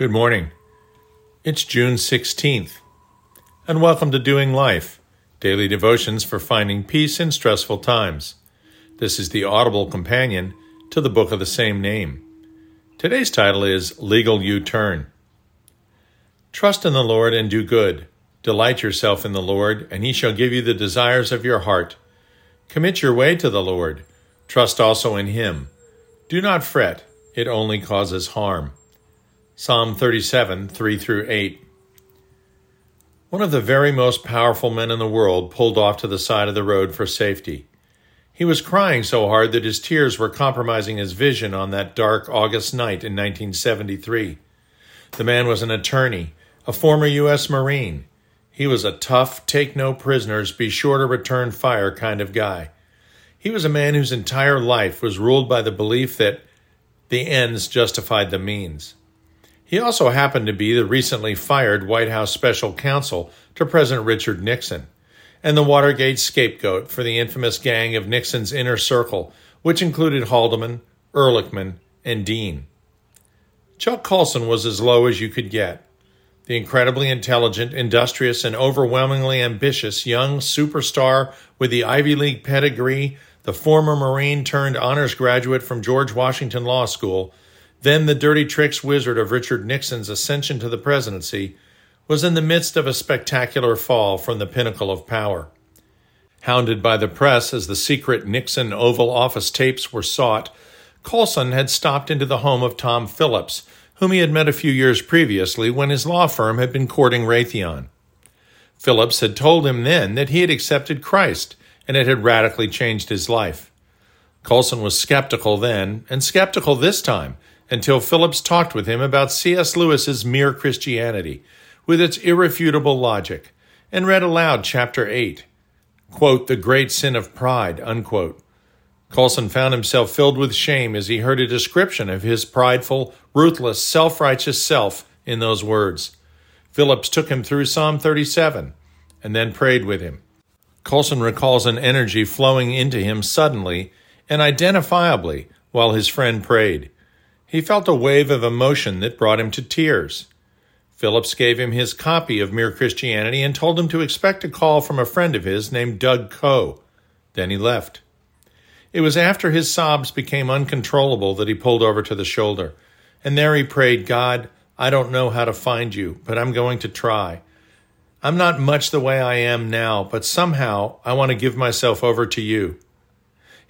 Good morning. It's June 16th, and welcome to Doing Life, daily devotions for finding peace in stressful times. This is the audible companion to the book of the same name. Today's title is Legal U Turn. Trust in the Lord and do good. Delight yourself in the Lord, and he shall give you the desires of your heart. Commit your way to the Lord. Trust also in him. Do not fret, it only causes harm. Psalm 37, 3 through 8. One of the very most powerful men in the world pulled off to the side of the road for safety. He was crying so hard that his tears were compromising his vision on that dark August night in 1973. The man was an attorney, a former U.S. Marine. He was a tough, take no prisoners, be sure to return fire kind of guy. He was a man whose entire life was ruled by the belief that the ends justified the means. He also happened to be the recently fired White House special counsel to President Richard Nixon and the Watergate scapegoat for the infamous gang of Nixon's inner circle, which included Haldeman, Ehrlichman, and Dean. Chuck Colson was as low as you could get. The incredibly intelligent, industrious, and overwhelmingly ambitious young superstar with the Ivy League pedigree, the former Marine turned honors graduate from George Washington Law School, then the dirty tricks wizard of Richard Nixon's ascension to the presidency, was in the midst of a spectacular fall from the pinnacle of power. Hounded by the press as the secret Nixon Oval Office tapes were sought, Colson had stopped into the home of Tom Phillips, whom he had met a few years previously when his law firm had been courting Raytheon. Phillips had told him then that he had accepted Christ and it had radically changed his life. Colson was skeptical then and skeptical this time until Phillips talked with him about C.S. Lewis's Mere Christianity, with its irrefutable logic, and read aloud chapter 8, quote, the great sin of pride, unquote. Colson found himself filled with shame as he heard a description of his prideful, ruthless, self righteous self in those words. Phillips took him through Psalm 37 and then prayed with him. Colson recalls an energy flowing into him suddenly and identifiably while his friend prayed. He felt a wave of emotion that brought him to tears. Phillips gave him his copy of Mere Christianity and told him to expect a call from a friend of his named Doug Coe. Then he left. It was after his sobs became uncontrollable that he pulled over to the shoulder, and there he prayed, God, I don't know how to find you, but I'm going to try. I'm not much the way I am now, but somehow I want to give myself over to you.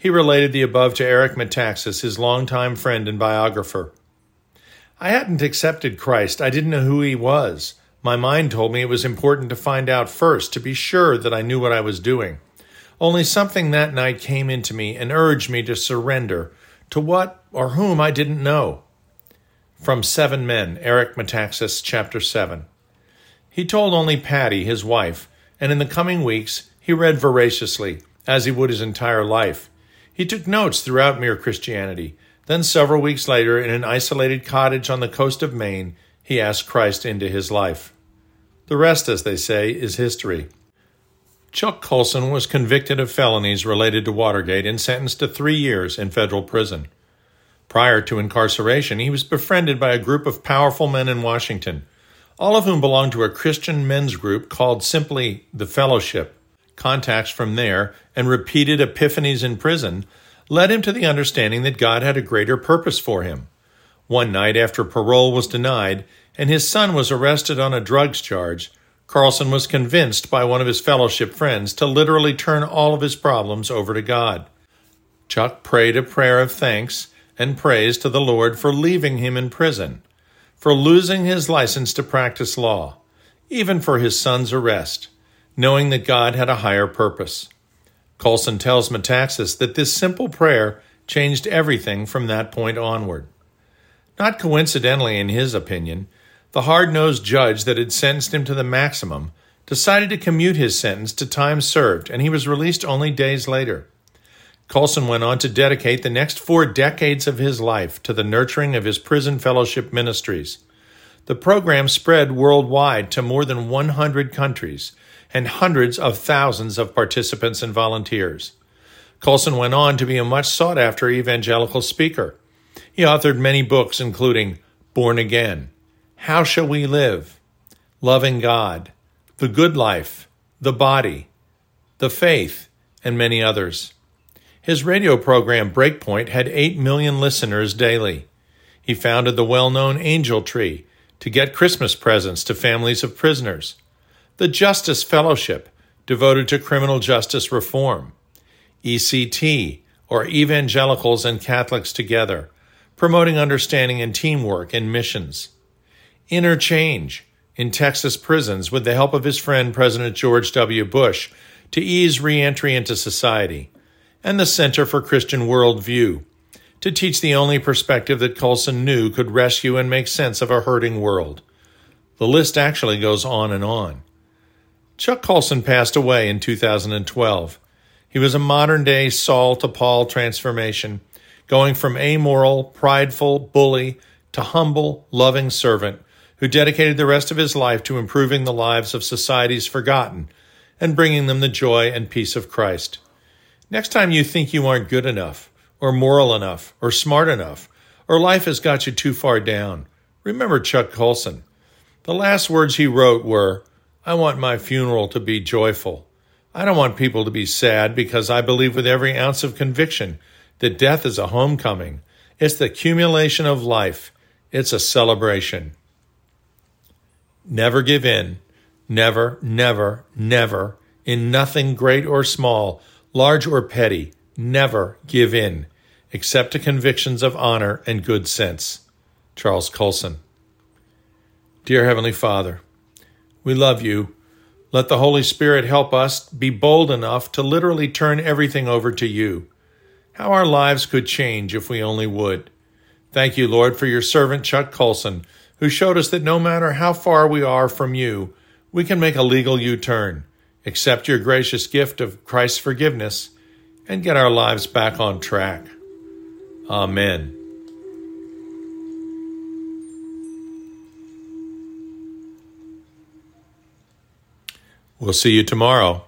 He related the above to Eric Metaxas, his longtime friend and biographer. I hadn't accepted Christ. I didn't know who he was. My mind told me it was important to find out first, to be sure that I knew what I was doing. Only something that night came into me and urged me to surrender to what or whom I didn't know. From Seven Men, Eric Metaxas, Chapter 7. He told only Patty, his wife, and in the coming weeks he read voraciously, as he would his entire life. He took notes throughout Mere Christianity. Then, several weeks later, in an isolated cottage on the coast of Maine, he asked Christ into his life. The rest, as they say, is history. Chuck Colson was convicted of felonies related to Watergate and sentenced to three years in federal prison. Prior to incarceration, he was befriended by a group of powerful men in Washington, all of whom belonged to a Christian men's group called simply the Fellowship contacts from there, and repeated epiphanies in prison led him to the understanding that God had a greater purpose for him. One night after parole was denied and his son was arrested on a drugs charge, Colson was convinced by one of his fellowship friends to literally turn all of his problems over to God. Chuck prayed a prayer of thanks and praise to the Lord for leaving him in prison, for losing his license to practice law, even for his son's arrest, knowing that God had a higher purpose. Colson tells Metaxas that this simple prayer changed everything from that point onward. Not coincidentally, in his opinion, the hard nosed judge that had sentenced him to the maximum decided to commute his sentence to time served, and he was released only days later. Colson went on to dedicate the next four decades of his life to the nurturing of his prison fellowship ministries. The program spread worldwide to more than 100 countries and hundreds of thousands of participants and volunteers. Colson went on to be a much sought after evangelical speaker. He authored many books, including Born Again, How Shall We Live? Loving God, The Good Life, The Body, The Faith, and many others. His radio program Breakpoint had 8 million listeners daily. He founded the well known Angel Tree to get Christmas presents to families of prisoners, the Justice Fellowship, devoted to criminal justice reform, ECT, or Evangelicals and Catholics Together, promoting understanding and teamwork in missions, InnerChange, in Texas prisons with the help of his friend President George W. Bush to ease reentry into society, and the Center for Christian Worldview, to teach the only perspective that Colson knew could rescue and make sense of a hurting world. The list actually goes on and on. Chuck Colson passed away in 2012. He was a modern day Saul to Paul transformation, going from amoral, prideful bully to humble, loving servant who dedicated the rest of his life to improving the lives of society's forgotten and bringing them the joy and peace of Christ. Next time you think you aren't good enough, or moral enough, or smart enough, or life has got you too far down. Remember Chuck Colson. The last words he wrote were, I want my funeral to be joyful. I don't want people to be sad because I believe with every ounce of conviction that death is a homecoming. It's the accumulation of life. It's a celebration. Never give in. Never, never, never, in nothing great or small, large or petty, never give in, except to convictions of honor and good sense. Charles Colson. Dear Heavenly Father, we love you. Let the Holy Spirit help us be bold enough to literally turn everything over to you. How our lives could change if we only would. Thank you, Lord, for your servant Chuck Colson, who showed us that no matter how far we are from you, we can make a legal U turn, accept your gracious gift of Christ's forgiveness, and get our lives back on track. Amen. We'll see you tomorrow.